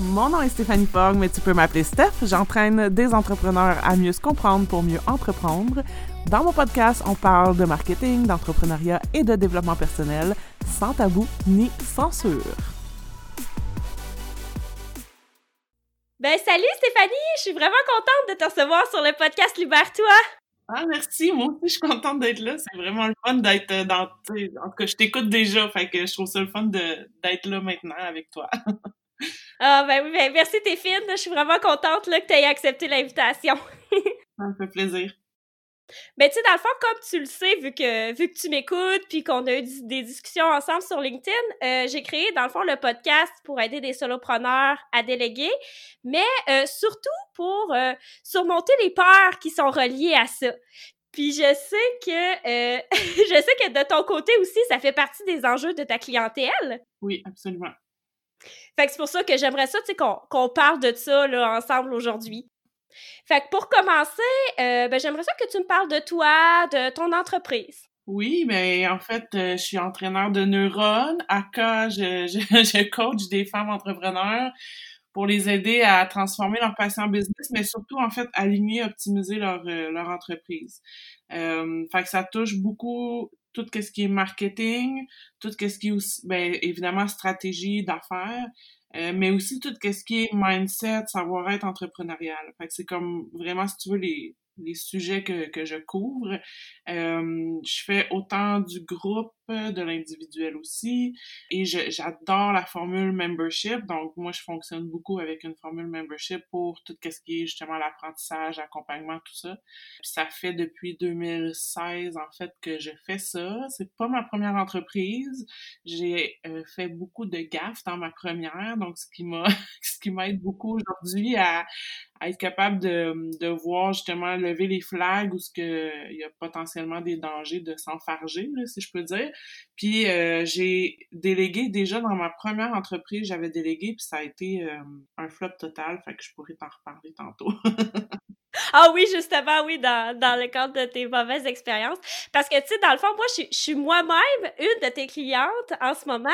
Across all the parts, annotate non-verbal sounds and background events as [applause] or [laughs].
Mon nom est Stéphanie Fogg, mais tu peux m'appeler Steph. J'entraîne des entrepreneurs à mieux se comprendre pour mieux entreprendre. Dans mon podcast, on parle de marketing, d'entrepreneuriat et de développement personnel, sans tabou ni censure. Ben salut Stéphanie, je suis vraiment contente de te recevoir sur le podcast Libère-toi. Ah merci, moi aussi je suis contente d'être là. C'est vraiment le fun d'être euh, dans. En tout cas, je t'écoute déjà, fait que je trouve ça le fun d'être là maintenant avec toi. [laughs] ah ben oui, ben merci t'es fine. Je suis vraiment contente là, que tu aies accepté l'invitation. [laughs] ça me fait plaisir. Ben, tu sais, dans le fond, comme tu le sais, vu que, vu que tu m'écoutes, puis qu'on a eu des discussions ensemble sur LinkedIn, euh, j'ai créé, dans le fond, le podcast pour aider des solopreneurs à déléguer, mais euh, surtout pour euh, surmonter les peurs qui sont reliées à ça. Puis je sais que [laughs] je sais que de ton côté aussi, ça fait partie des enjeux de ta clientèle. Oui, absolument. Fait que c'est pour ça que j'aimerais ça, tu sais, qu'on parle de ça là, ensemble aujourd'hui. Fait que pour commencer, euh, ben, j'aimerais ça que tu me parles de toi, de ton entreprise. Oui, mais en fait, euh, je suis entraîneur de neurones. À cas, je, [laughs] je, coach des femmes entrepreneurs pour les aider à transformer leur passion en business, mais surtout, en fait, aligner, optimiser leur, euh, leur entreprise. fait que ça touche beaucoup tout ce qui est marketing, tout ce qui est aussi, ben, évidemment, stratégie d'affaires, euh, mais aussi tout ce qui est mindset, savoir-être entrepreneurial. Fait que c'est comme vraiment, si tu veux, les, les sujets que, que je couvre. Euh, je fais autant du groupe, de l'individuel aussi. Et j'adore la formule membership. Donc, moi, je fonctionne beaucoup avec une formule membership pour tout ce qui est justement l'apprentissage, l'accompagnement, tout ça. Ça fait depuis 2016, en fait, que je fais ça. C'est pas ma première entreprise. J'ai euh, fait beaucoup de gaffes dans ma première. Donc, ce qui m'a, [laughs] ce m'aide beaucoup aujourd'hui à, à être capable de, de voir justement lever les flags ou ce que il y a potentiellement des dangers de s'enfarger, si je peux dire. Puis euh, j'ai délégué déjà dans ma première entreprise, j'avais délégué puis ça a été euh, un flop total, fait que je pourrais t'en reparler tantôt. [laughs] ah oui, justement, oui, dans, dans le cadre de tes mauvaises expériences. Parce que, tu sais, dans le fond, moi, je, suis moi-même une de tes clientes en ce moment.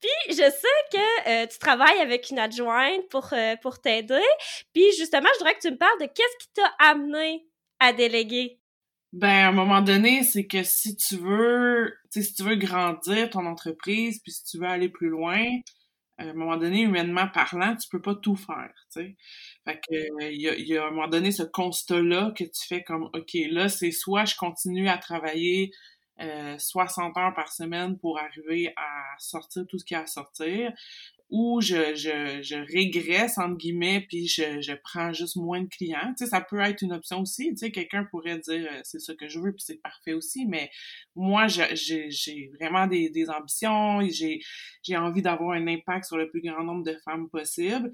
Puis, je sais que euh, tu travailles avec une adjointe pour, pour t'aider. Puis, justement, je voudrais que tu me parles de qu'est-ce qui t'a amené à déléguer? Ben, à un moment donné, c'est que si tu veux, si tu veux grandir ton entreprise, puis si tu veux aller plus loin, à un moment donné, humainement parlant, tu peux pas tout faire. Fait que, il y a, y a, à un moment donné ce constat-là que tu fais comme, OK, là, c'est soit je continue à travailler euh, 60 heures par semaine pour arriver à sortir tout ce qu'il y a à sortir, ou je, je, je régresse, entre guillemets, puis je, je prends juste moins de clients. Tu sais, ça peut être une option aussi. Tu sais, quelqu'un pourrait dire euh, c'est ça que je veux, puis c'est parfait aussi. Mais moi, j'ai vraiment des, des ambitions, j'ai envie d'avoir un impact sur le plus grand nombre de femmes possible.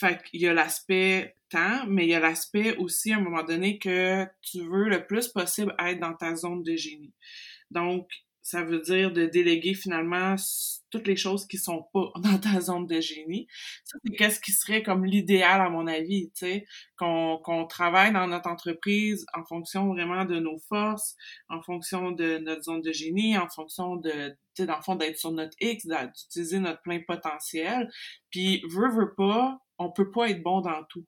Fait qu'il y a l'aspect temps, mais il y a l'aspect aussi, à un moment donné, que tu veux le plus possible être dans ta zone de génie. Donc, ça veut dire de déléguer finalement toutes les choses qui sont pas [laughs] dans ta zone de génie. Ça, c'est qu'est-ce qui serait comme l'idéal, à mon avis, tu sais, qu'on qu'on travaille dans notre entreprise en fonction vraiment de nos forces, en fonction de notre zone de génie, en fonction de, tu sais, dans le fond, d'être sur notre X, d'utiliser notre plein potentiel. Puis, veut, veut pas, on peut pas être bon dans tout.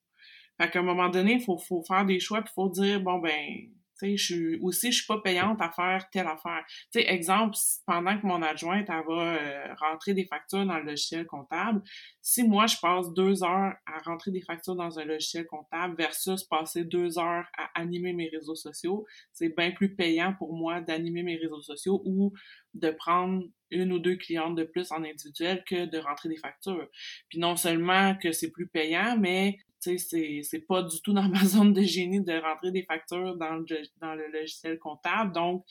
Fait qu'à un moment donné, il faut, faut faire des choix, puis faut dire, bon, ben, je aussi, je suis pas payante à faire telle affaire. Exemple, pendant que mon adjointe, va euh, rentrer des factures dans le logiciel comptable, si moi, je passe deux heures à rentrer des factures dans un logiciel comptable versus passer deux heures à animer mes réseaux sociaux, c'est bien plus payant pour moi d'animer mes réseaux sociaux ou de prendre une ou deux clientes de plus en individuel que de rentrer des factures. Puis non seulement que c'est plus payant, mais tu c'est pas du tout dans ma [laughs] zone de génie de rentrer des factures dans le, dans le logiciel comptable. Donc,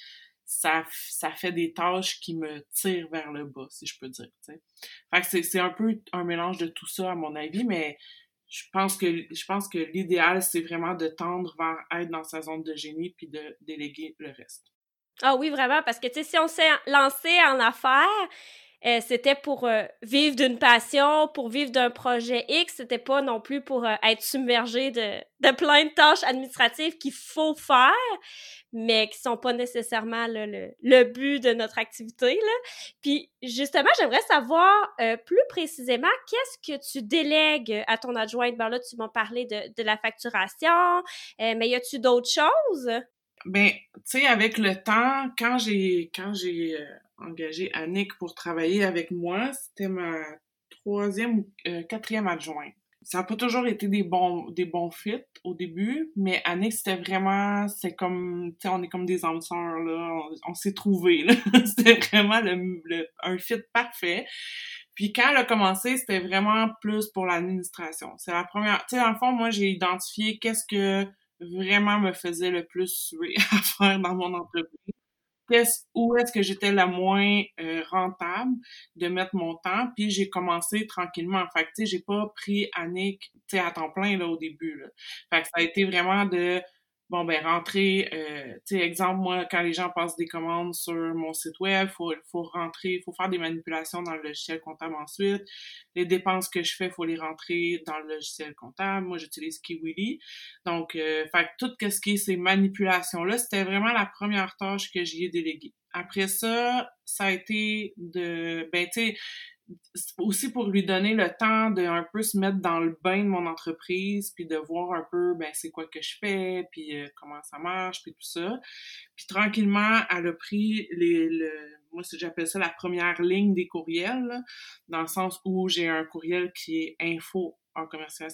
ça, ça fait des tâches qui me tirent vers le bas, si je peux dire. Fait que c'est un peu un mélange de tout ça, à mon avis, mais je pense que je pense que l'idéal, c'est vraiment de tendre vers être dans sa zone de génie puis de déléguer le reste. Ah oui, vraiment, parce que si on s'est lancé en affaires, euh, c'était pour euh, vivre d'une passion, pour vivre d'un projet X, c'était pas non plus pour euh, être submergé de, de plein de tâches administratives qu'il faut faire, mais qui sont pas nécessairement le, le, but de notre activité. Là. Puis justement, j'aimerais savoir plus précisément qu'est-ce que tu délègues à ton adjointe? Ben là, tu m'as parlé de, de la facturation, mais y a-tu d'autres choses? Ben, tu sais, avec le temps, quand j'ai quand j'ai engagé Annick pour travailler avec moi. C'était ma troisième ou euh, quatrième adjointe. Ça n'a pas toujours été des bons des bons fits au début, mais Annick, c'était vraiment, c'est comme, tu sais, on est comme des âmes sœurs, là, on, s'est trouvés, là. [laughs] c'était vraiment le, un fit parfait. Puis quand elle a commencé, c'était vraiment plus pour l'administration. C'est la première, tu sais, en fond, moi, j'ai identifié qu'est-ce que vraiment me faisait le plus suer [laughs] à faire dans mon entreprise où est-ce que j'étais la moins euh, rentable de mettre mon temps, puis j'ai commencé tranquillement. Fait que, tu sais, j'ai pas pris Annick, tu sais, à temps plein, là, au début, là. Fait que ça a été vraiment de bon ben rentrer euh, tu sais exemple moi quand les gens passent des commandes sur mon site web faut faut rentrer faut faire des manipulations dans le logiciel comptable ensuite. Les dépenses que je fais faut les rentrer dans le logiciel comptable. Moi j'utilise Kiwili. Donc euh, fait tout ce qui est ces manipulations là c'était vraiment la première tâche que j'y ai déléguée. Après ça ça a été de ben tu sais aussi pour lui donner le temps de un peu se mettre dans le bain de mon entreprise, puis de voir un peu, ben, c'est quoi que je fais, puis euh, comment ça marche, puis tout ça. Puis tranquillement, elle a pris les, le, moi, j'appelle ça la première ligne des courriels, dans le sens où j'ai un courriel qui est info en commercial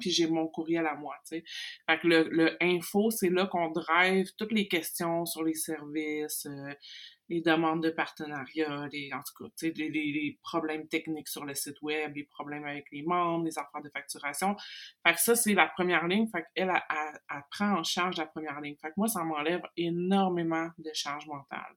puis j'ai mon courriel à moi, tu sais. Fait que le, le info, c'est là qu'on drive toutes les questions sur les services, euh, les demandes de partenariat, les, en tout cas, les, les, les, problèmes techniques sur le site web, les problèmes avec les membres, les affaires de facturation. Fait que ça, c'est la première ligne. Fait qu'elle, elle, elle, prend en charge la première ligne. Fait que moi, ça m'enlève énormément de charge mentale.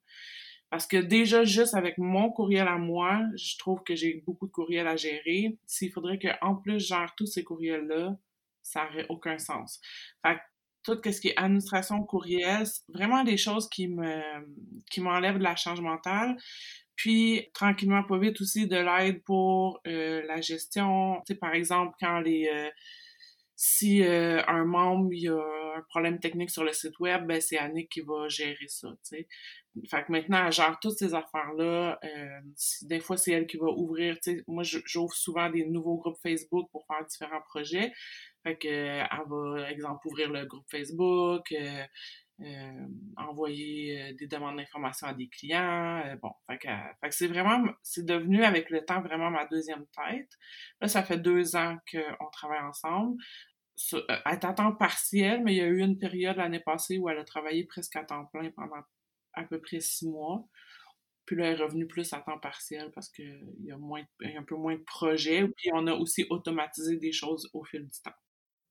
Parce que déjà, juste avec mon courriel à moi, je trouve que j'ai beaucoup de courriels à gérer. S'il faudrait qu'en plus, je gère tous ces courriels-là, ça n'aurait aucun sens. Fait que tout ce qui est administration courriel, vraiment des choses qui me qui m'enlèvent de la charge mentale. Puis tranquillement pas vite aussi de l'aide pour euh, la gestion, tu par exemple quand les euh, si euh, un membre il a un problème technique sur le site web, ben c'est Annick qui va gérer ça, tu sais. Fait que maintenant, elle gère toutes ces affaires-là. des fois, c'est elle qui va ouvrir, moi j'ouvre souvent des nouveaux groupes Facebook pour faire différents projets. Fait que, euh, elle va, exemple, ouvrir le groupe Facebook, euh, euh, envoyer des demandes d'information à des clients. bon, fait que, c'est vraiment, c'est devenu avec le temps vraiment ma deuxième tête. Là, ça fait deux ans qu'on travaille ensemble. elle est à temps partiel, mais il y a eu une période l'année passée où elle a travaillé presque à temps plein pendant à peu près six mois. Puis là, elle est revenue plus à temps partiel parce qu'il y a y a un peu moins de projets. Puis on a aussi automatisé des choses au fil du temps.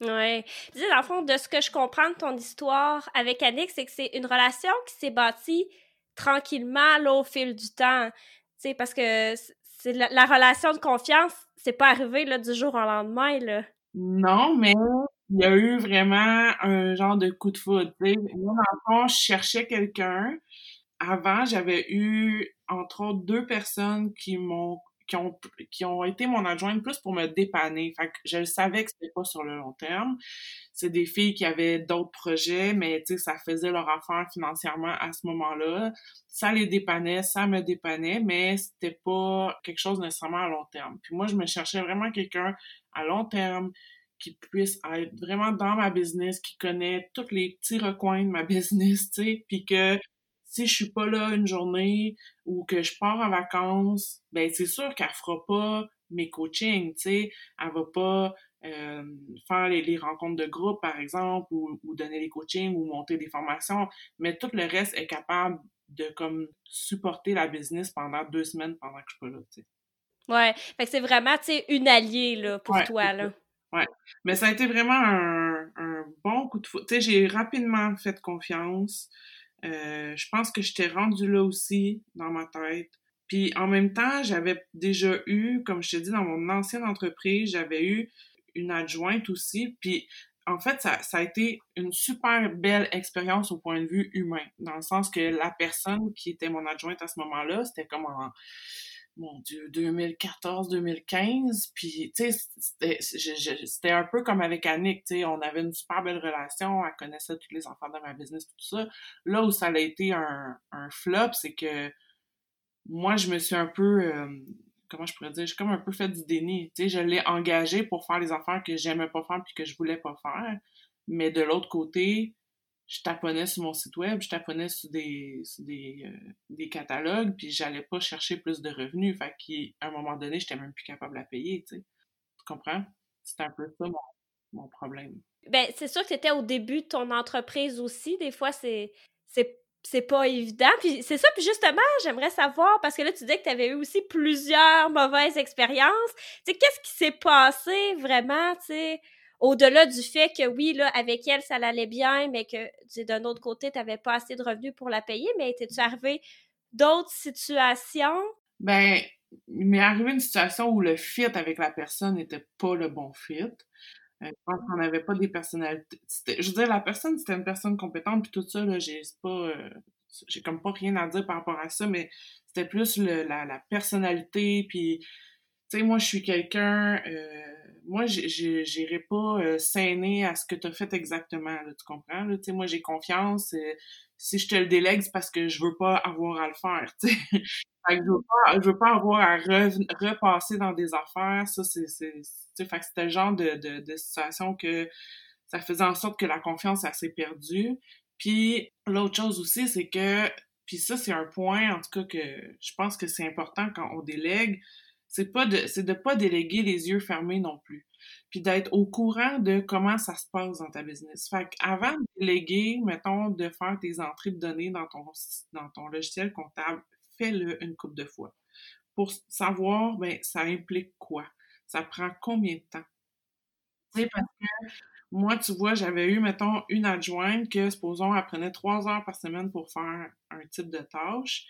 Ouais. Tu sais, dans le fond, de ce que je comprends de ton histoire avec Annick, c'est que c'est une relation qui s'est bâtie tranquillement là, au fil du temps. Tu sais, parce que c'est la, relation de confiance, c'est pas arrivé là, du jour au lendemain. Là. Non, mais il y a eu vraiment un genre de coup de foudre. Moi, dans le fond, je cherchais quelqu'un. Avant, j'avais eu, entre autres, deux personnes qui m'ont qui ont, qui ont été mon adjointe plus pour me dépanner. Fait que je savais que c'était pas sur le long terme. C'est des filles qui avaient d'autres projets, mais tu sais, ça faisait leur affaire financièrement à ce moment-là. Ça les dépannait, ça me dépannait, mais c'était pas quelque chose nécessairement à long terme. Puis moi, je me cherchais vraiment quelqu'un à long terme qui puisse être vraiment dans ma business, qui connaît tous les petits recoins de ma [laughs] business, tu sais, puis que si je suis pas là une journée ou que je pars en vacances, ben c'est sûr qu'elle fera pas mes coachings, tu sais, elle va pas euh, faire les, rencontres de groupe par exemple ou, donner les coachings ou monter des formations, mais tout le reste est capable de comme supporter la business pendant deux semaines pendant que je suis pas là, tu sais. Ouais, fait que c'est vraiment, tu sais, une alliée, là, pour toi, là. Ouais, mais ça a été vraiment un, un bon coup de foot. Tu sais, j'ai rapidement fait confiance. Euh, je pense que j'étais rendue là aussi dans ma tête. Puis en même temps, j'avais déjà eu, comme je te dis, dans mon ancienne entreprise, j'avais eu une adjointe aussi. Puis en fait, ça, ça a été une super belle expérience au point de vue humain, dans le sens que la personne qui était mon adjointe à ce moment-là, c'était comme en mon Dieu, 2014-2015. Puis, tu sais, c'était un peu comme avec Annick, tu sais, on avait une super belle relation, elle connaissait tous les enfants de ma business, tout ça. Là où ça a été un, un flop, c'est que moi, je me suis un peu, euh, comment je pourrais dire, j'ai comme un peu fait du déni. Tu sais, je l'ai engagé pour faire les affaires que j'aimais pas faire puis que je voulais pas faire. Mais de l'autre côté, je taponnais sur mon site web, je taponnais sur des, des, euh, des catalogues, puis j'allais pas chercher plus de revenus. Fait qu'à un moment donné, j'étais même plus capable à payer, tu comprends? C'est un peu ça mon, mon problème. Ben, c'est sûr que c'était au début de ton entreprise aussi. Des fois, c'est c'est pas évident. Puis c'est ça, puis justement, j'aimerais savoir, parce que là, tu dis que tu avais eu aussi plusieurs mauvaises expériences. Qu'est-ce qui s'est passé vraiment, tu au-delà du fait que oui, là, avec elle, ça allait bien, mais que d'un autre côté, tu n'avais pas assez de revenus pour la payer, mais étais-tu arrivé d'autres situations? Ben, il m'est arrivé une situation où le fit avec la personne n'était pas le bon fit. Euh, je pense qu'on n'avait pas des personnalités. Je veux dire, la personne, c'était une personne compétente, puis tout ça, là, j'ai pas. Euh, j'ai comme pas rien à dire par rapport à ça, mais c'était plus la, personnalité, puis. Tu sais, moi, je suis quelqu'un. Euh, moi, j'irai pas euh, à ce que tu as fait exactement, là, tu comprends? Là? Moi, j'ai confiance. Euh, si je te le délègue, c'est parce que je veux pas avoir à le faire. [laughs] je veux pas, veux pas avoir à repasser dans des affaires. Ça, c'est. C'était le genre de, de, situation que ça faisait en sorte que la confiance, s'est perdue. Puis l'autre chose aussi, c'est que. Puis ça, c'est un point, en tout cas, que je pense que c'est important quand on délègue c'est pas de c'est de pas déléguer les yeux fermés non plus. Puis d'être au courant de comment ça se passe dans ta business. Fait qu'avant de déléguer, mettons, de faire tes entrées de données dans ton dans ton logiciel comptable, fais-le une coupe de fois. Pour savoir, ben, ça implique quoi? Ça prend combien de temps? Tu sais, parce que moi, tu vois, j'avais eu, mettons, une adjointe que, supposons, elle prenait trois heures par semaine pour faire un type de tâche.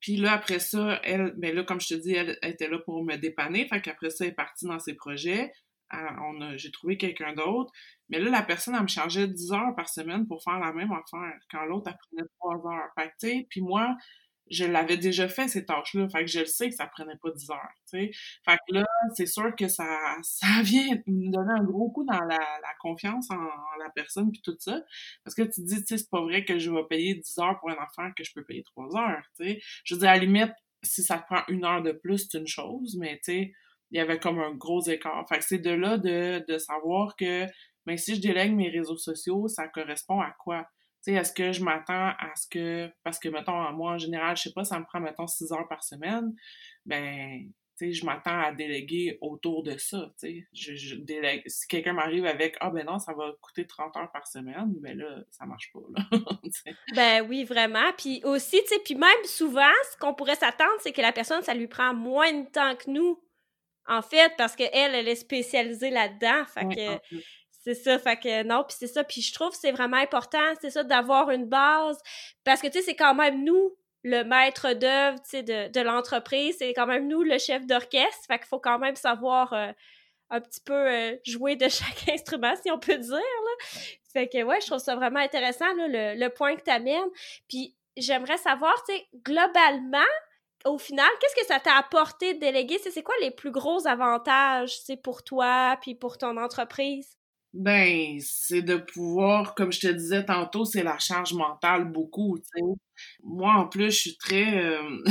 Puis là, après ça, elle, ben là, comme je te dis, elle, était là pour me dépanner. Fait qu'après ça, elle est partie dans ses projets. j'ai trouvé quelqu'un d'autre. Mais là, la personne, elle me chargeait 10 heures par semaine pour faire la même affaire, quand l'autre, elle prenait 3 heures. Fait que, tu puis moi, je l'avais déjà fait, ces tâches-là. Fait que je le sais que ça prenait pas 10 heures, tu sais. Fait que là, c'est sûr que ça, [laughs] ça vient me donner un gros coup dans la, la confiance en, la personne puis tout ça. Parce que tu te dis, tu sais, c'est pas vrai que je vais payer 10 heures pour un enfant que je peux payer 3 heures, tu sais. Je veux dire, à la limite, si ça te prend une heure de plus, c'est une chose, mais tu sais, il y avait comme un gros écart. Fait que c'est de là de, de savoir que, ben, si je délègue mes réseaux sociaux, ça correspond à quoi? Tu sais, est-ce que je m'attends à ce que, parce que, mettons, moi, en général, je sais pas, ça me prend, mettons, 6 heures par semaine, ben, tu sais, je m'attends à déléguer autour de ça, tu sais. Je, je délègue. Si quelqu'un m'arrive avec, ah, ben non, ça va coûter 30 heures par semaine, ben là, ça marche pas, là. [laughs] ben oui, vraiment. Puis aussi, tu sais, puis même souvent, ce qu'on pourrait s'attendre, c'est que la personne, ça lui prend moins de temps que nous, en fait, parce qu'elle, elle est spécialisée là-dedans. Fait que c'est ça, fait que non, puis c'est ça, puis je trouve que c'est vraiment important, c'est ça, d'avoir une base, parce que, tu sais, c'est quand même nous, le maître d'œuvre, tu sais, de, de l'entreprise, c'est quand même nous, le chef d'orchestre, fait qu'il faut quand même savoir euh, un petit peu euh, jouer de [laughs] chaque instrument, si on peut dire, là. Fait que, ouais, je trouve ça vraiment intéressant, là, le, le point que tu amènes, puis j'aimerais savoir, tu sais, globalement, au final, qu'est-ce que ça t'a apporté de déléguer? C'est quoi les plus gros avantages, pour toi, puis pour ton entreprise? Ben, c'est de pouvoir, comme je te disais tantôt, c'est la charge mentale beaucoup, tu sais. Moi, en plus, je suis très... Euh,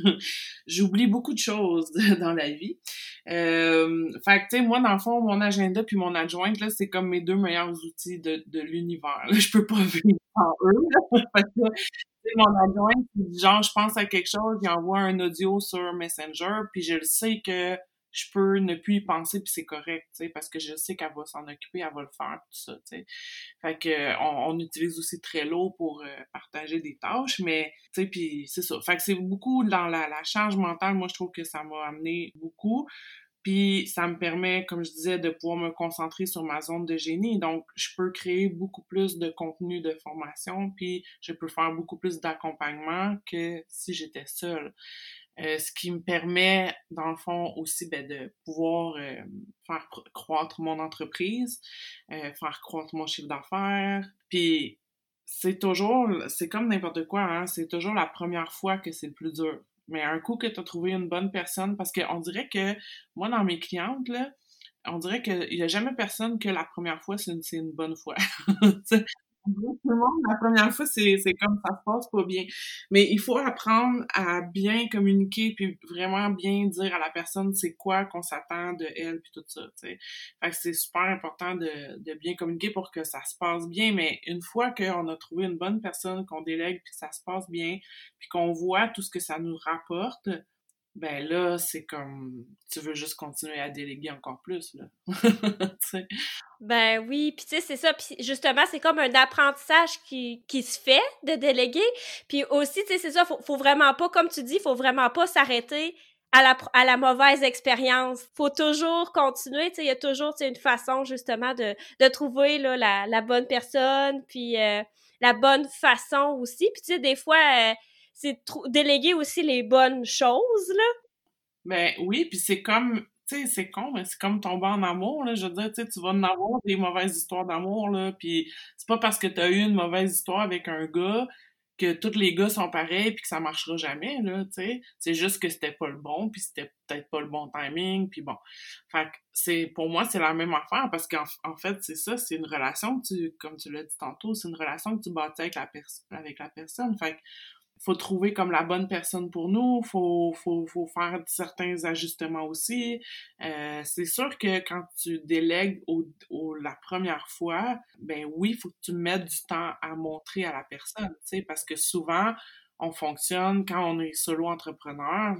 [laughs] j'oublie beaucoup de choses [laughs] dans la vie. Euh, fait que, tu sais, moi, dans le fond, mon agenda puis mon adjointe, là, c'est comme mes deux meilleurs outils de, de l'univers. [laughs] Je peux pas vivre sans eux, Fait que, mon adjointe, genre, je pense à quelque chose, il envoie un audio sur Messenger, puis je le sais que je peux ne plus y penser puis c'est correct, parce que je sais qu'elle va s'en occuper, elle va le faire, tout ça, tu sais. Fait que on, utilise aussi Trello pour euh, partager des tâches, mais tu sais, puis c'est ça. Fait que c'est beaucoup dans la, la charge mentale, moi je trouve que ça m'a amené beaucoup. Puis ça me permet, comme je disais, de pouvoir me concentrer sur ma zone de génie. Donc, je peux créer beaucoup plus de contenu de formation, puis je peux faire beaucoup plus d'accompagnement que si j'étais seule. Euh, ce qui me permet, dans le fond, aussi ben, de pouvoir euh, faire croître mon entreprise, euh, faire croître mon chiffre d'affaires. Puis c'est toujours, c'est comme n'importe quoi, hein, c'est toujours la première fois que c'est le plus dur. Mais un coup que tu as trouvé une bonne personne, parce qu'on dirait que moi, dans mes clientes, là, on dirait qu'il n'y a jamais personne que la première fois, c'est une, une bonne fois. [laughs] la première fois, c'est, comme ça se passe pas bien. Mais il faut apprendre à bien communiquer puis vraiment bien dire à la personne c'est quoi qu'on s'attend de elle puis tout ça, tu sais. Fait que c'est super important de, de bien communiquer pour que ça se passe bien. Mais une fois qu'on a trouvé une bonne personne qu'on délègue puis ça se passe bien puis qu'on voit tout ce que ça nous rapporte, ben là, c'est comme tu veux juste continuer à déléguer encore plus, là. [laughs] ben oui, puis tu sais, c'est ça. Puis justement, c'est comme un apprentissage qui, qui se fait de déléguer. Puis aussi, tu sais, c'est ça, faut, faut vraiment pas, comme tu dis, faut vraiment pas s'arrêter à la, à la mauvaise expérience. Faut toujours continuer, tu sais, il y a toujours une façon justement de, de trouver là, la, la bonne personne, puis euh, la bonne façon aussi. Puis tu sais, des fois... Euh, c'est déléguer aussi les bonnes choses, là. Ben oui, puis c'est comme, tu sais, c'est con, mais c'est comme tomber en amour, là. Je veux dire, tu vas en avoir des mauvaises histoires d'amour, là, puis c'est pas parce que t'as eu une mauvaise histoire avec un gars que tous les gars sont pareils puis que ça marchera jamais, là, tu sais. C'est juste que c'était pas le bon, puis c'était peut-être pas le bon timing, puis bon. Fait que c'est, pour moi, c'est la même affaire, parce qu'en en fait, c'est ça, c'est une relation que tu, comme tu l'as dit tantôt, c'est une relation que tu bâtis avec la, avec la personne. Fait que faut trouver comme la bonne personne pour nous, faut, faut, faut faire certains ajustements aussi. Euh, c'est sûr que quand tu délègues au, la première fois, ben oui, faut que tu mettes du temps à montrer à la personne, tu sais, parce que souvent, on fonctionne, quand on est solo entrepreneur,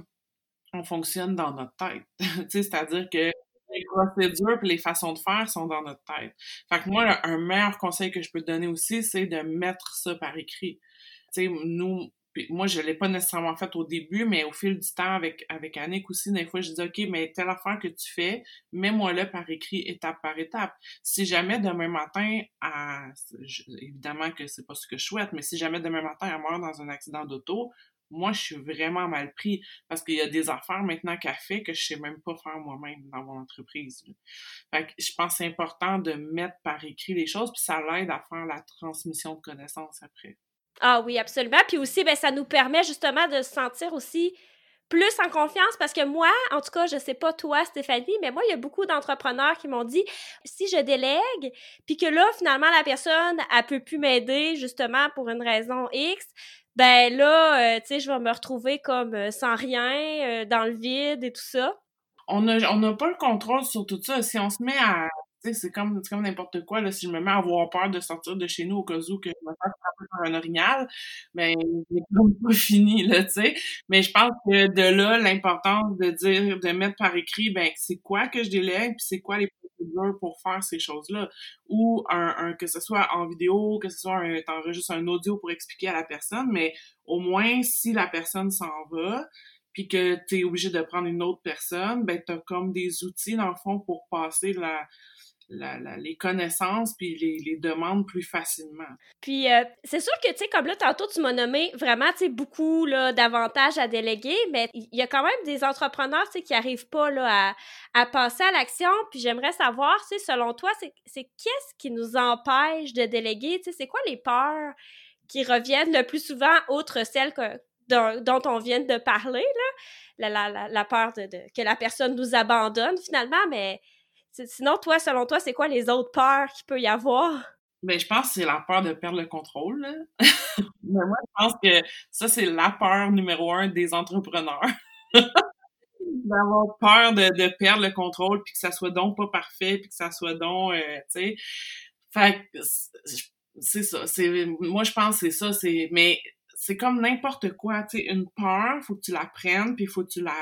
on fonctionne dans notre tête, [laughs] tu sais, c'est-à-dire que les procédures et les façons de faire sont dans notre tête. Fait que moi, un meilleur conseil que je peux te donner aussi, c'est de mettre ça par écrit. Tu nous, moi, je l'ai pas nécessairement fait au début, mais au fil du temps, avec, avec Annick aussi, des fois, je dis, OK, mais telle affaire que tu fais, mets-moi-le par écrit, étape par étape. Si jamais demain matin, à, évidemment que c'est pas ce que je souhaite, mais si jamais demain matin, elle meurt dans un accident d'auto, moi, je suis vraiment mal pris parce qu'il y a des affaires maintenant qu'elle fait que je sais même pas faire moi-même dans mon entreprise. Fait que je pense que c'est important de mettre par écrit les choses, puis ça l'aide à faire la transmission de connaissances après. Ah oui, absolument. Puis aussi, ben, ça nous permet justement de se sentir aussi plus en confiance parce que moi, en tout cas, je sais pas toi, Stéphanie, mais moi, il y a beaucoup d'entrepreneurs qui m'ont dit si je délègue, puis que là, finalement, la personne, elle peut plus m'aider justement pour une raison X, ben là, euh, tu sais, je vais me retrouver comme euh, sans rien, euh, dans le vide et tout ça. On n'a on a pas le contrôle sur tout ça. Si on se met à c'est comme, comme n'importe quoi, là, si je me mets à avoir peur de sortir de chez nous au cas où que je me fasse un orignal, ben, j'ai pas [laughs] fini, là, tu sais. Mais je pense que de là, l'importance de dire, de mettre par écrit, ben, c'est quoi que je délègue, puis c'est quoi les procédures pour faire ces choses-là. Ou un, que ce soit en vidéo, que ce soit un, t'enregistres un audio pour expliquer à la personne, mais au moins, si la personne s'en va, puis que tu es obligé de prendre une autre personne, ben tu as comme des outils dans le fond pour passer la les connaissances puis les, demandes plus facilement. Puis euh, c'est sûr que, tu sais, comme là, tantôt, tu m'as nommé vraiment, tu sais, beaucoup d'avantages à déléguer, mais il y a quand même des entrepreneurs, tu sais, qui n'arrivent pas là, à, passer à l'action. Puis j'aimerais savoir, tu sais, selon toi, c'est qu'est-ce qui nous empêche de déléguer? Tu sais, c'est quoi les peurs qui reviennent le plus souvent, outre celles que, dont, on vient de parler, là? La, la, la, peur de, que la personne nous abandonne finalement, mais Sinon, toi, selon toi, c'est quoi les autres peurs qu'il peut y avoir? Ben, je pense que c'est la peur de perdre le contrôle. [laughs] Mais moi, je pense que ça, c'est la peur numéro un des entrepreneurs. [laughs] D'avoir peur de, de, perdre le contrôle, puis que ça soit donc pas parfait, puis que ça soit donc, euh, tu sais. Fait c'est ça. C'est, moi, je pense que c'est ça. C'est, mais c'est comme n'importe quoi, tu sais. Une peur, faut que tu la prennes, puis faut que tu la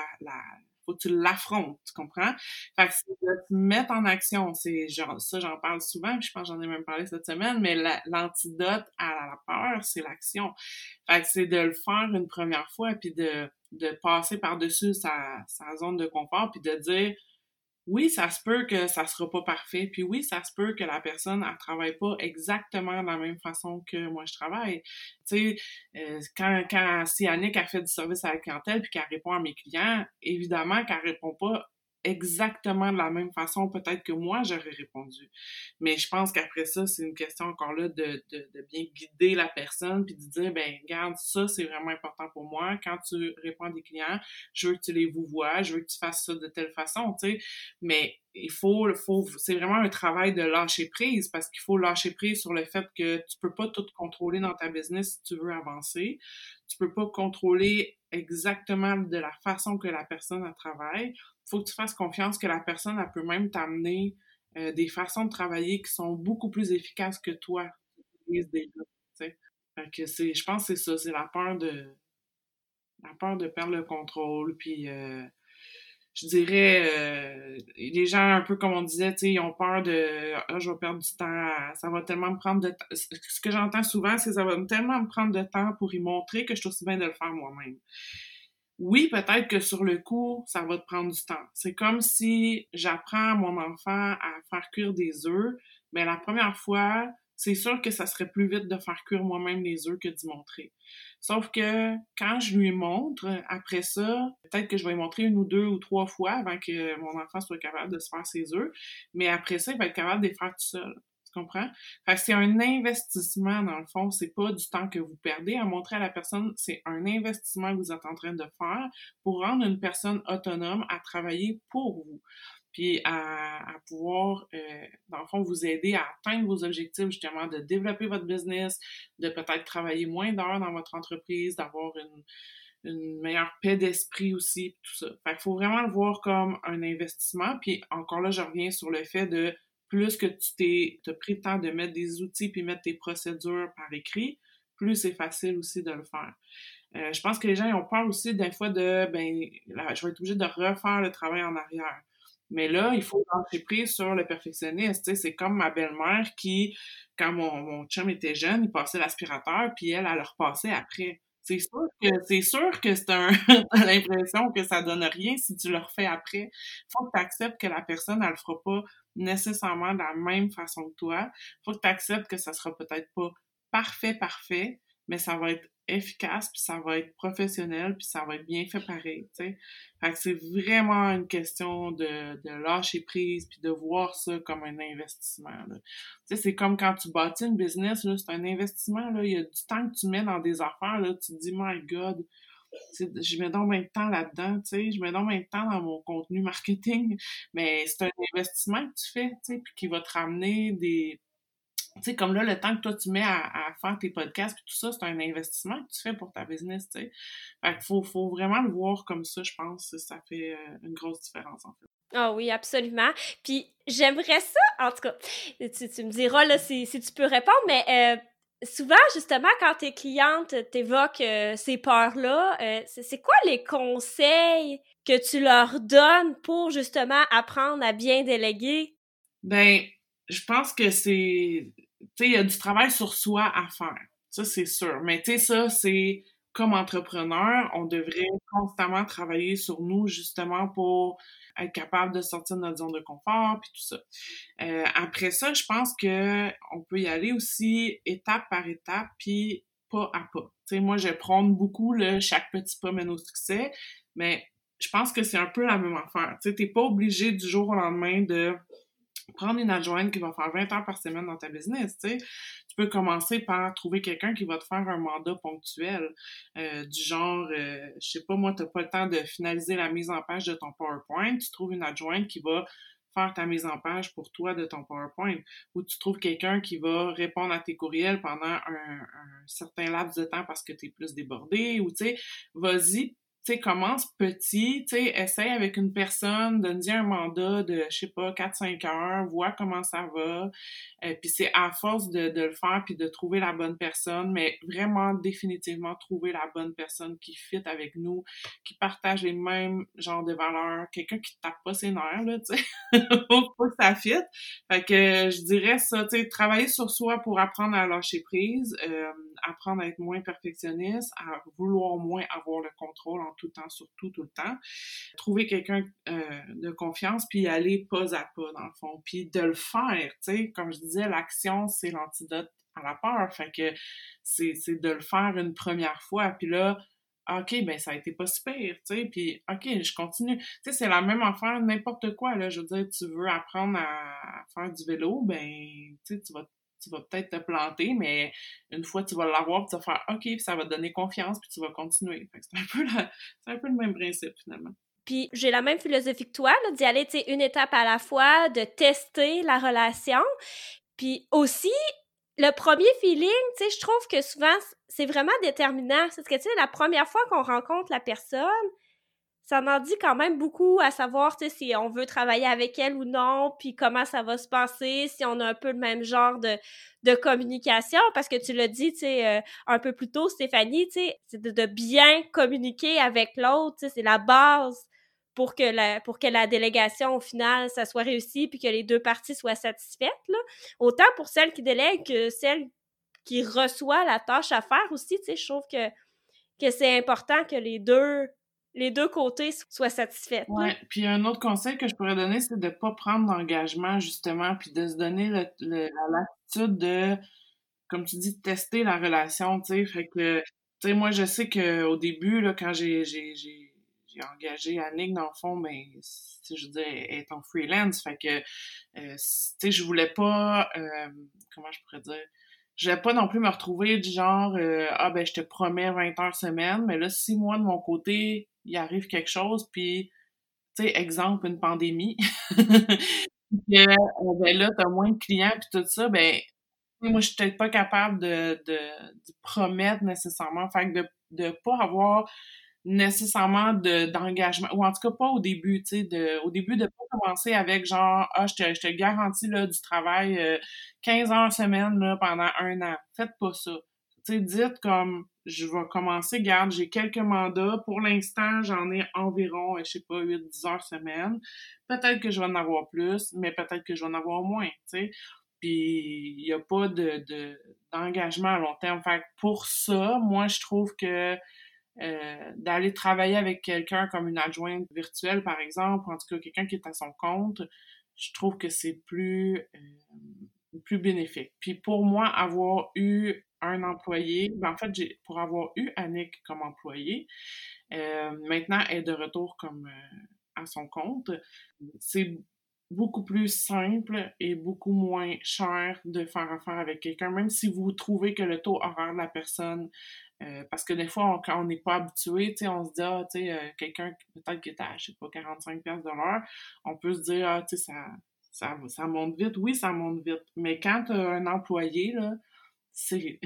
faut que tu l'affrontes, tu comprends? Fait que c'est de te mettre en action. C'est genre, ça, j'en parle souvent, je pense que j'en ai même parlé cette semaine, mais l'antidote à la peur, c'est l'action. Fait que c'est de le faire une première fois, puis de, de passer par-dessus sa, sa zone de confort, puis de dire, oui, ça se peut que ça sera pas parfait, puis oui, ça se peut que la personne elle travaille pas exactement de la même façon que moi je travaille. Tu sais, euh, quand quand si Annick a fait du service à la clientèle puis qu'elle répond à mes clients, évidemment qu'elle répond pas exactement de la même façon, peut-être que moi, j'aurais répondu. Mais je pense qu'après ça, c'est une question encore là de, de, de, bien guider la personne puis de dire, ben, regarde, ça, c'est vraiment important pour moi. Quand tu réponds à des clients, je veux que tu les vous vois, je veux que tu fasses ça de telle façon, tu sais. Mais il faut, faut c'est vraiment un travail de lâcher prise parce qu'il faut lâcher prise sur le fait que tu peux pas tout contrôler dans ta business si tu veux avancer. Tu peux pas contrôler exactement de la façon que la personne travaille faut que tu fasses confiance que la personne, elle peut même t'amener euh, des façons de travailler qui sont beaucoup plus efficaces que toi. que c'est, je pense que c'est ça, c'est la peur de la peur de perdre le contrôle, puis euh, je dirais, euh, les gens, un peu comme on disait, ils ont peur de ah, je vais perdre du temps, ça va tellement me prendre de temps. Ce que j'entends souvent, c'est ça va tellement me prendre de temps pour y montrer que je suis aussi bien de le faire moi-même oui, peut-être que sur le coup, ça va te prendre du temps. C'est comme si j'apprends à mon enfant à faire cuire des œufs, mais la première fois, c'est sûr que ça serait plus vite de faire cuire moi-même les œufs que d'y montrer. Sauf que quand je lui montre, après ça, peut-être que je vais lui montrer une ou deux ou trois fois avant que mon enfant soit capable de se faire ses œufs, mais après ça, il va être capable de les faire tout seul comprends? Fait que c'est un investissement, dans le fond. C'est pas du temps que vous perdez à montrer à la personne. C'est un investissement que vous êtes en train de faire pour rendre une personne autonome à travailler pour vous. Puis à, pouvoir, euh, dans le fond, vous aider à atteindre vos objectifs, justement, de développer votre business, de peut-être travailler moins d'heures dans votre entreprise, d'avoir une, une meilleure paix d'esprit aussi, tout ça. Fait qu'il faut vraiment le voir comme un investissement. Puis encore là, je reviens sur le fait de plus que tu t'es pris le temps de mettre des outils puis mettre tes procédures par écrit, plus c'est facile aussi de le faire. Euh, je pense que les gens ont peur aussi des fois de ben je vais être obligée de refaire le travail en arrière. Mais là, il faut lâcher sur le perfectionniste. C'est comme ma belle-mère qui, quand mon, chum était jeune, il passait l'aspirateur, puis elle, elle le repassait après. C'est sûr que c'est un [laughs] l'impression que ça donne rien si tu le refais après. Faut que tu acceptes que la personne elle le fera pas nécessairement de la même façon que toi. Faut que tu acceptes que ça sera peut-être pas parfait parfait, mais ça va être efficace, puis ça va être professionnel, puis ça va être bien fait pareil, tu sais. Fait que c'est vraiment une question de, de lâcher prise, puis de voir ça comme un investissement, Tu sais, c'est comme quand tu bâtis une business, là, c'est un investissement, là. Il y a du temps que tu mets dans des affaires, là. Tu te dis, my God, je mets donc même temps là-dedans, tu sais, je mets donc même temps dans mon contenu marketing, [laughs] mais c'est un investissement que tu fais, tu sais, puis qui va te ramener des tu sais, comme là, le temps que toi, tu mets à, faire tes podcasts puis tout ça, c'est un investissement que tu fais pour ta business, tu sais. Fait qu'il faut, faut vraiment le voir comme ça, je pense. Ça fait euh, une grosse différence, en fait. Ah oui, absolument. Puis j'aimerais ça, en tout cas, tu, me diras là si, si, tu peux répondre, mais euh, souvent, justement, quand tes clientes t'évoquent euh, ces peurs-là, c'est quoi les conseils que tu leur donnes pour justement apprendre à bien déléguer? Ben, je pense que c'est sais, il y a du travail sur soi à faire. Ça, c'est sûr. Mais tu sais, ça, c'est comme entrepreneur, on devrait constamment travailler sur nous justement pour être capable de sortir de notre zone de confort puis tout ça. Euh, après ça, je pense que on peut y aller aussi étape par étape puis pas à pas. Tu sais, moi, je prône beaucoup le chaque petit pas mène au succès, mais je pense que c'est un peu la même affaire. Tu sais, t'es pas obligé du jour au lendemain de prendre une adjointe qui va faire 20 heures par semaine dans ta business, tu sais. Tu peux commencer par trouver quelqu'un qui va te faire un mandat ponctuel, euh, du genre, euh, je sais pas, moi, t'as pas le temps de finaliser la mise en page de ton PowerPoint, tu trouves une adjointe qui va faire ta mise en page pour toi de ton PowerPoint, ou tu trouves quelqu'un qui va répondre à tes courriels pendant un, un certain laps de temps parce que tu es plus débordé, ou tu sais, vas-y, tu sais, commence petit, tu sais, essaye avec une personne, donne-lui un mandat de, je sais pas, 4-5 heures, vois comment ça va. Euh, puis c'est à force de, le faire puis de trouver la bonne personne, mais vraiment définitivement trouver la bonne personne qui fit avec nous, qui partage les mêmes genres de valeurs, quelqu'un qui tape pas ses nerfs, là, tu sais, [laughs] pas que ça fit. Fait que je dirais ça, tu sais, travailler sur soi pour apprendre à lâcher prise, euh, apprendre à être moins perfectionniste, à vouloir moins avoir le contrôle en tout temps, surtout tout le temps. Trouver quelqu'un euh, de confiance, puis aller pas à pas, dans le fond, puis de le faire, tu sais. Comme je disais, l'action, c'est l'antidote à la peur. Fait que c'est de le faire une première fois, puis là, OK, ben ça a été pas super, tu sais, puis OK, je continue. Tu sais, c'est la même affaire, n'importe quoi, là. Je veux dire, tu veux apprendre à faire du vélo, ben, tu sais, tu vas tu vas peut-être te planter, mais une fois tu vas l'avoir, tu vas faire OK, puis ça va te donner confiance, puis tu vas continuer. C'est un, [laughs] un peu le même principe, finalement. Puis j'ai la même philosophie que toi, d'y aller une étape à la fois, de tester la relation. Puis aussi, le premier feeling, tu sais, je trouve que souvent, c'est vraiment déterminant. C'est que, tu sais, la première fois qu'on rencontre la personne, ça en dit quand même beaucoup à savoir, si on veut travailler avec elle ou non, puis comment ça va se passer, si on a un peu le même genre de, de communication, parce que tu l'as dit, euh, un peu plus tôt, Stéphanie, c'est de, bien communiquer avec l'autre, c'est la base pour que la pour que la délégation au final ça soit réussi puis que les deux parties soient satisfaites autant pour celle qui délègue que celle qui reçoit la tâche à faire aussi je trouve que que c'est important que les deux les deux côtés soient satisfaits. Ouais, puis un autre conseil que je pourrais donner c'est de pas prendre d'engagement justement puis de se donner le, l'attitude de comme tu dis tester la relation, tu sais, fait que tu sais moi je sais que au début là quand j'ai engagé Annick, dans le fond, ben, je veux dire, elle est en freelance, fait que, euh, tu sais, je voulais pas, euh, comment je pourrais dire, je voulais pas non plus me retrouver du genre, euh, ah ben, je te promets 20 heures semaine, mais là, si moi, de mon côté, il arrive quelque chose, puis, tu sais, exemple, une pandémie, [laughs] que, ben là, t'as moins de clients, puis tout ça, ben, moi, je suis peut-être pas capable de, de, de promettre nécessairement, fait que de, de pas avoir nécessairement de d'engagement ou en tout cas pas au début tu sais de au début de pas commencer avec genre ah je te je te garantis là du travail 15 euh, heures semaine là pendant un an faites pas ça tu sais dites comme je vais commencer garde j'ai quelques mandats. Pour l'instant j'en ai environ je sais pas 8 10 heures semaine. Peut-être que je vais en avoir plus mais peut-être que je vais en avoir moins tu sais. Puis il y a pas de d'engagement à long terme. Fait pour ça moi je trouve que euh, d'aller travailler avec quelqu'un comme une adjointe virtuelle, par exemple, en tout cas quelqu'un qui est à son compte, je trouve que c'est plus, euh, plus bénéfique. Puis pour moi, avoir eu un employé, ben en fait, pour avoir eu Annick comme employé, euh, maintenant elle est de retour comme à son compte, c'est beaucoup plus simple et beaucoup moins cher de faire affaire avec quelqu'un, même si vous trouvez que le taux horaire de la personne euh, parce que des fois, quand on n'est pas habitué, on se dit, ah, tu sais, euh, quelqu'un peut-être qui est à, je sais pas, 45 pièces de l'heure, on peut se dire, ah, tu sais, ça, ça, ça monte vite. Oui, ça monte vite. Mais quand tu as un employé, là, [laughs] c'est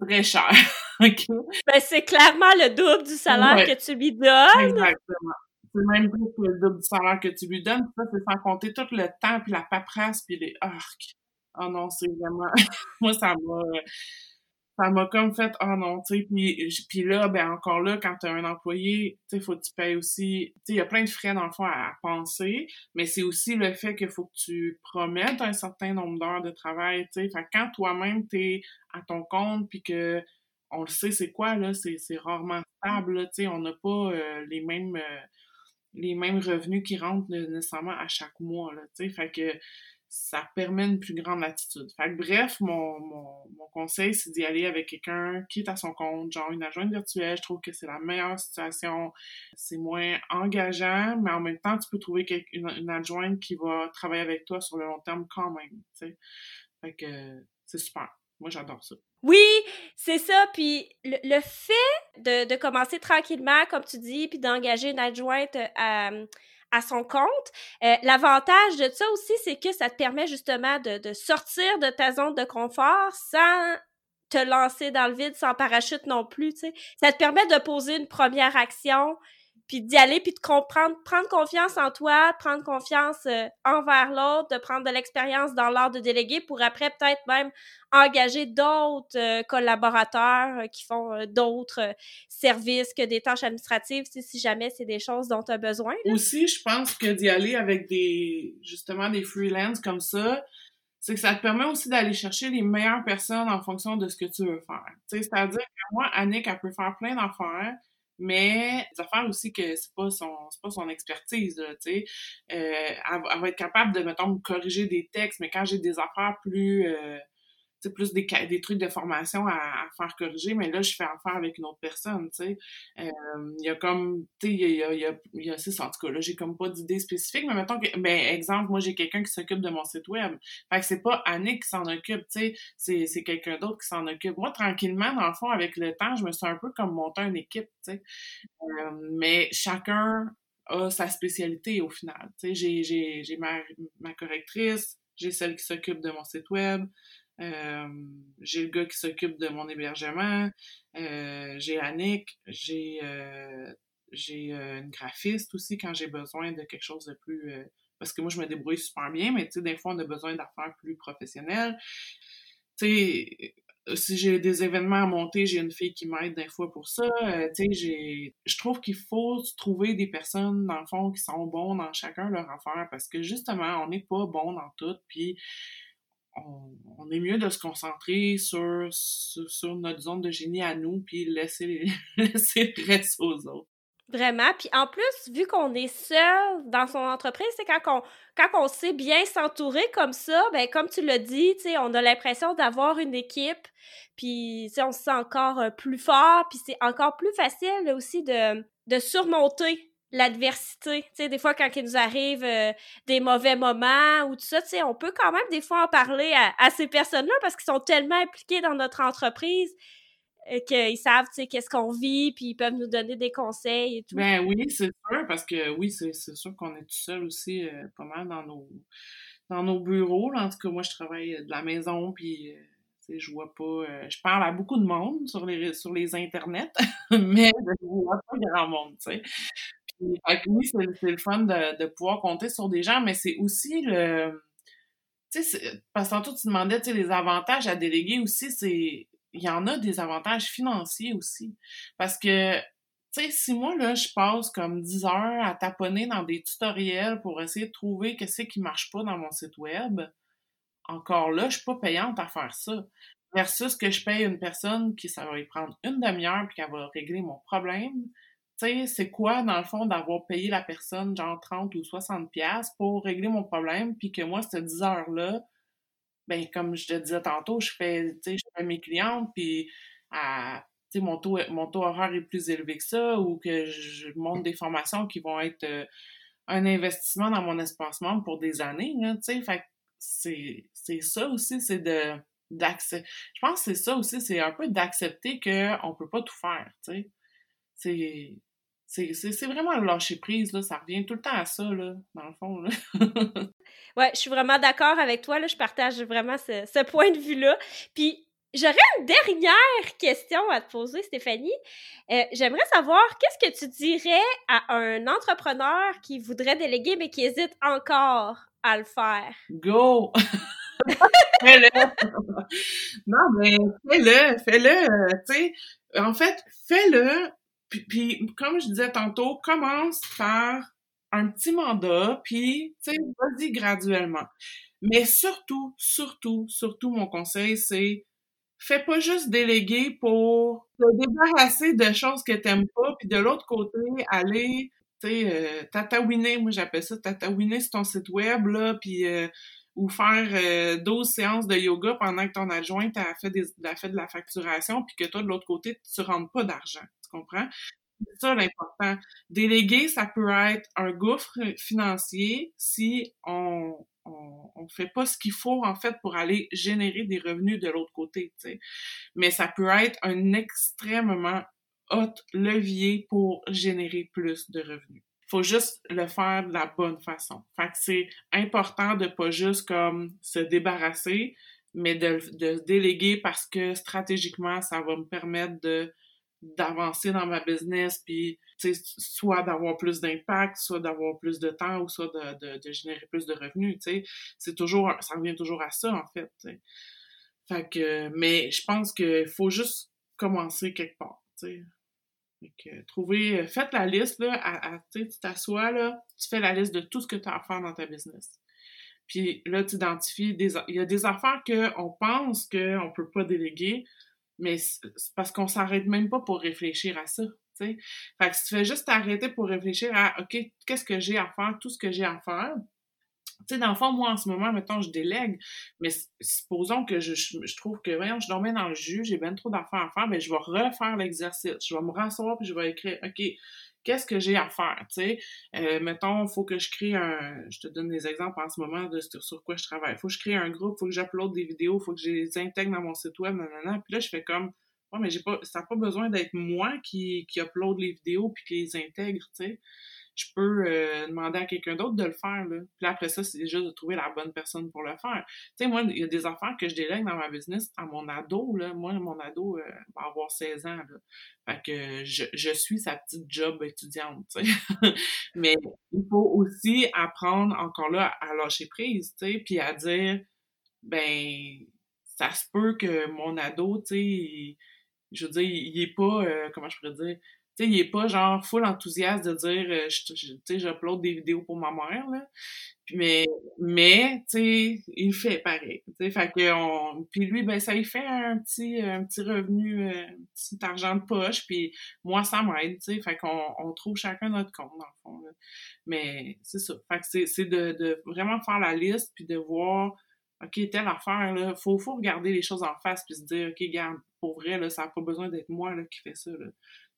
très cher. [laughs] Ben, c'est clairement le double du salaire que tu lui donnes. Exactement. C'est même plus que le double du salaire que tu lui donnes. Ça, c'est sans compter tout le temps, puis la paperasse, puis les arcs. Oh non, c'est vraiment... [laughs] Moi, ça va ça m'a comme fait oh non tu sais puis puis là ben encore là quand tu as un employé tu sais faut que tu payes aussi tu sais il y a plein de frais dans le fond à, penser mais c'est aussi le fait qu'il faut que tu promettes un certain nombre d'heures de travail tu sais. Quand toi-même tu es à ton compte puis que on le sait c'est quoi là c'est c'est rarement stable tu sais on n'a pas euh, les mêmes euh, les mêmes revenus qui rentrent nécessairement à chaque mois là tu sais. Fait que ça permet une plus grande latitude. Fait que bref, mon, mon, mon conseil, c'est d'y aller avec quelqu'un qui est à son compte, genre une adjointe virtuelle. Je trouve que c'est la meilleure situation. C'est moins engageant, mais en même temps, tu peux trouver une, une adjointe qui va travailler avec toi sur le long terme quand même. Fait que c'est super. Moi, j'adore ça. Oui, c'est ça. Puis le, fait de, de, commencer tranquillement, comme tu dis, puis d'engager une adjointe à à son compte. Euh, l'avantage de ça aussi, c'est que ça te permet justement de, de, sortir de ta zone de confort sans te lancer dans le vide, sans parachute non plus. Ça te permet de poser une première action, puis d'y aller, puis de comprendre, prendre confiance en toi, prendre confiance euh, envers l'autre, de prendre de l'expérience dans l'art de déléguer pour après peut-être même engager d'autres euh, collaborateurs euh, qui font d'autres services que des tâches administratives, si jamais c'est des choses dont tu as besoin. Aussi, je pense que d'y aller avec des, justement, des freelances comme ça, c'est que ça te permet aussi d'aller chercher les meilleures personnes en fonction de ce que tu veux faire. C'est-à-dire que moi, Annick, elle peut faire plein d'affaires, mais des affaires aussi que c'est pas son c'est pas son expertise tu sais. Euh, elle, va être capable de mettons me corriger des textes mais quand j'ai des affaires plus euh, plus des, des trucs de formation à, faire corriger, mais là, je fais affaire avec une autre personne, tu sais. Euh, il y a comme, tu sais, il y a, y a, y a, en tout cas, là, j'ai comme pas d'idée spécifique, mais mettons que, ben, exemple, moi, j'ai quelqu'un qui s'occupe de mon site web. Fait que c'est pas Annick qui s'en occupe, tu sais, c'est quelqu'un d'autre qui s'en occupe. Moi, tranquillement, dans le fond, avec le temps, je me suis un peu comme monté une équipe, tu sais. Euh, mais chacun a sa spécialité au final. J'ai ma, ma correctrice, j'ai celle qui s'occupe de mon site web, j'ai le gars qui s'occupe de mon hébergement, euh, j'ai Annick, j'ai euh, une graphiste aussi quand j'ai besoin de quelque chose de plus parce que moi je me débrouille super bien, mais tu sais des fois on a besoin d'affaires plus professionnelles. Tu sais si j'ai des événements à monter, j'ai une fille qui m'aide des fois pour ça. tu sais, je trouve qu'il faut trouver des personnes, dans le fond, qui sont bons dans chacun leur affaire parce que justement, on n'est pas bon dans tout. Puis, on, est mieux de se concentrer sur, sur, notre zone de génie à nous, puis laisser, [laughs] laisser le reste aux autres. Vraiment. Puis en plus, vu qu'on est seul dans son entreprise, c'est quand on, quand sait bien s'entourer comme ça, ben comme tu l'as dit, on a l'impression d'avoir une équipe, puis on se sent encore euh, plus fort, puis c'est encore plus facile aussi de, de surmonter l'adversité. Tu des fois, quand il nous arrive euh, des mauvais moments ou tout ça, tu on peut quand même des fois en parler à, ces personnes-là parce qu'ils sont tellement impliqués dans notre entreprise euh, qu'ils savent, tu qu'est-ce qu'on vit, puis ils peuvent nous donner des conseils et tout. Ben oui, c'est sûr, parce que oui, c'est sûr qu'on est tout seul aussi euh, pas mal dans nos, dans nos bureaux. En tout cas, moi, je travaille de la maison, puis je vois pas. je parle à beaucoup de monde sur les sur les internets, [laughs] mais je vois pas grand monde, tu sais oui, c'est le fun de, de, pouvoir compter sur des gens, mais c'est aussi le. Tu sais, parce que tantôt tu demandais, les avantages à déléguer aussi, c'est. Il y en a des avantages financiers aussi. Parce que, tu sais, si moi, là, je passe comme 10 heures à taponner dans des tutoriels pour essayer de trouver qu'est-ce qui marche pas dans mon site web, encore là, je suis pas payante à faire ça. Versus que je paye une personne qui, ça va y prendre une demi-heure puis qu'elle va régler mon problème tu sais, c'est quoi, dans le fond, d'avoir payé la personne genre 30 ou 60 pièces pour régler mon problème, puis que moi, cette 10 heures-là, ben comme je te disais tantôt, je fais, je fais mes clientes, puis à, mon taux, mon taux horaire est plus élevé que ça, ou que je monte des formations qui vont être euh, un investissement dans mon espace membre pour des années, tu sais, fait c'est, c'est ça aussi, c'est de d'accepter. Je pense que c'est ça aussi, c'est un peu d'accepter qu'on peut pas tout faire, tu sais c'est vraiment le lâcher prise, là. Ça revient tout le temps à ça, là, dans le fond, là. [laughs] ouais, je suis vraiment d'accord avec toi, là. Je partage vraiment ce, ce point de vue-là. Puis, j'aurais une dernière question à te poser, Stéphanie. Euh, j'aimerais savoir, qu'est-ce que tu dirais à un entrepreneur qui voudrait déléguer, mais qui hésite encore à le faire? Go! [laughs] fais-le! [laughs] non, mais fais-le, fais-le, euh, tu sais. En fait, fais-le puis, comme je disais tantôt, commence par un petit mandat, puis, tu sais, vas-y graduellement. Mais surtout, surtout, surtout, mon conseil, c'est fais pas juste déléguer pour te débarrasser de choses que t'aimes pas, puis de l'autre côté, aller, tu sais, euh, tatouiner, moi j'appelle ça tatouiner sur ton site web, là, puis... Euh, ou faire euh, 12 séances de yoga pendant que ton adjointe a fait, de la facturation, puis que toi, de l'autre côté, tu rentres pas d'argent comprends? C'est ça l'important. Déléguer, ça peut être un gouffre financier si on on, fait pas ce qu'il faut en fait pour aller générer des revenus de l'autre côté. Mais ça peut être un extrêmement haut levier pour générer plus de revenus. Faut juste le faire de la bonne façon. Fait que c'est important de pas juste comme se débarrasser, mais de, de déléguer parce que stratégiquement, ça va me permettre de d'avancer dans ma business, puis soit d'avoir plus d'impact, soit d'avoir plus de temps, ou soit de, de, générer plus de revenus. C'est toujours, ça revient toujours à ça, en fait, Fait que, mais je pense qu'il faut juste commencer quelque part, tu sais. trouver, faites la liste, là, à, tu t'assois, là, tu fais la liste de tout ce que tu as à faire dans ta business. Puis là, tu identifies des, il y a des affaires qu'on pense qu'on peut pas déléguer, mais c'est parce qu'on s'arrête même pas pour réfléchir à ça. sais. Fait que si tu fais juste t'arrêter pour réfléchir à OK, qu'est-ce que j'ai à faire, tout ce que j'ai à faire, tu sais, dans le fond, moi, en ce moment, mettons, je délègue, mais supposons que je, je, trouve que, voyons, je dormais dans le jus, j'ai bien trop d'affaires à faire, mais ben, je vais refaire l'exercice. Je vais me rasseoir puis je vais écrire, OK, qu'est-ce que j'ai à faire, tu sais? Euh, mettons, faut que je crée un... Je te donne des exemples en ce moment de sur quoi je travaille. Faut que je crée un groupe, faut que j'uploade des vidéos, faut que je les intègre dans mon site web, nanana. Puis là, je fais comme... Mais j'ai pas... Ça n'a pas besoin d'être moi qui, qui upload les vidéos puis qui les intègre, tu sais je peux euh, demander à quelqu'un d'autre de le faire. Là. Puis après ça, c'est déjà de trouver la bonne personne pour le faire. Tu sais, moi, il y a des affaires que je délègue dans ma business à mon ado. Là. Moi, mon ado euh, va avoir 16 ans. Là. Fait que je, je suis sa petite job étudiante. Tu sais. [laughs] Mais il faut aussi apprendre encore là à lâcher prise, tu sais, puis à dire, ben, ça se peut que mon ado, tu sais, je veux dire, il, est pas, euh, comment je pourrais dire, tu sais, il est pas genre full enthousiaste de dire, euh, tu sais, j'upload des vidéos pour ma mère, là. Mais, mais, tu sais, il fait pareil. Tu sais, fait que on, puis lui, ben, ça lui fait un petit, un petit revenu, euh, un petit argent de poche, puis moi, ça m'aide, tu sais. Fait qu'on on trouve chacun notre compte, dans le fond, là. Mais c'est ça. Fait que c'est de, de vraiment faire la liste, puis de voir, OK, telle affaire, là, faut, faut regarder les choses en face, puis se dire, OK, garde, pour vrai, là, ça n'a pas besoin d'être moi, là, qui fait ça.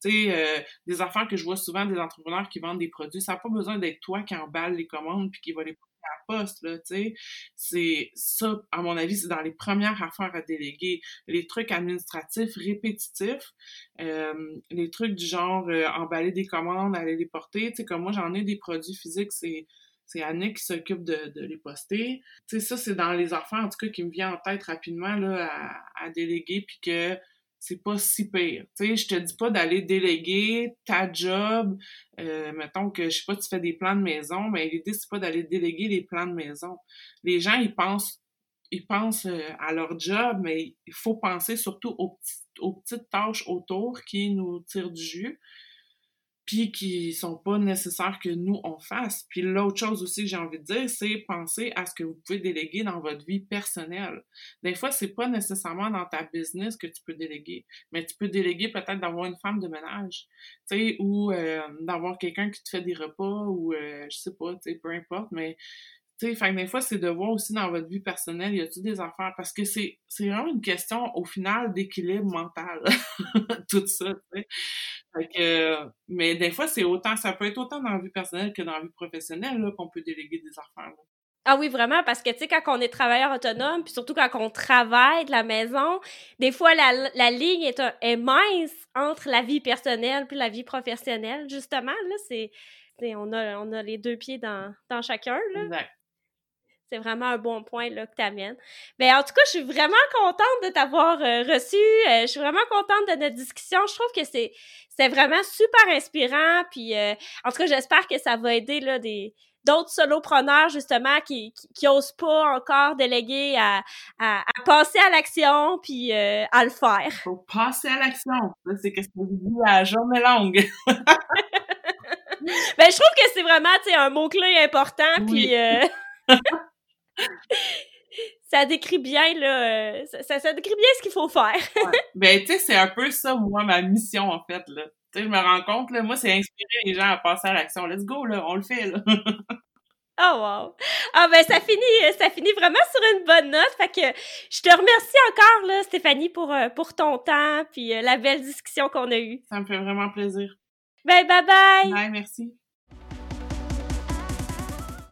Tu sais, euh, des affaires que je vois souvent des entrepreneurs qui vendent des produits, ça n'a pas besoin d'être toi qui emballe les commandes puis qui va les poser à la poste, là, tu sais. C'est ça, à mon avis, c'est dans les premières affaires à déléguer. Les trucs administratifs répétitifs, euh, les trucs du genre euh, emballer des commandes, aller les porter, tu sais, comme moi, j'en ai des produits physiques, c'est c'est Annick qui s'occupe de, les poster. Tu sais, ça, c'est dans les affaires, en tout cas, qui me vient en tête rapidement, là, à, déléguer, puis que c'est pas si pire. Tu sais, je te dis pas d'aller déléguer ta job. Euh, mettons que, je sais pas, tu fais des plans de maison, mais l'idée, c'est pas d'aller déléguer les plans de maison. Les gens, ils pensent ils pensent euh, à leur job, mais il faut penser surtout aux petites tâches autour qui nous tirent du jus puis qui sont pas nécessaires que nous on fasse. Puis l'autre chose aussi que j'ai envie de dire, c'est penser à ce que vous pouvez déléguer dans votre vie personnelle. Des fois, c'est pas nécessairement dans ta business que tu peux déléguer, mais tu peux déléguer peut-être d'avoir une femme de ménage, tu sais, ou euh, d'avoir quelqu'un qui te fait des repas, ou euh, je sais pas, tu sais, peu importe, mais tu sais, fait des fois, c'est de voir aussi dans votre vie personnelle, y a-t-il des affaires? Parce que c'est, c'est vraiment une question, au final, d'équilibre mental. [laughs] Tout ça, tu sais. Fait que, mais des fois, c'est autant, ça peut être autant dans la vie personnelle que dans la vie professionnelle, là, qu'on peut déléguer des affaires, Ah oui, vraiment, parce que, tu sais, quand on est travailleur autonome, puis surtout quand on travaille de la maison, des fois, la, la ligne est, est mince entre la vie personnelle puis la vie professionnelle, justement, là, c'est... On a, on a les deux pieds dans, dans chacun. Là. Exact. C'est vraiment un bon point là, que tu amènes. Mais en tout cas, je suis vraiment contente de t'avoir euh, reçu. Euh, je suis vraiment contente de notre discussion. Je trouve que c'est, c'est vraiment super inspirant. Puis, euh, en tout cas, j'espère que ça va aider là, des, d'autres solopreneurs, justement, qui, qui, osent pas encore déléguer à, à, passer à l'action puis à le faire. Faut passer à l'action. C'est ce que je dis à journée longue. [laughs] ben, je trouve que c'est vraiment, un mot-clé important. Puis, [laughs] [laughs] ça décrit bien, là, euh, ça, ça, décrit bien ce qu'il faut faire. Ben, tu sais, c'est un peu ça, moi, ma mission, en fait, là. Tu sais, je me rends compte, là, moi, c'est inspirer les gens à passer à l'action. Let's go, là, on le fait, là. Oh [laughs] wow! Ah ben ça finit ça finit vraiment sur une bonne note. Fait que je te remercie encore là Stéphanie pour euh, pour ton temps puis euh, la belle discussion qu'on a eue. Ça me fait vraiment plaisir. Ben bye bye. Bye, merci.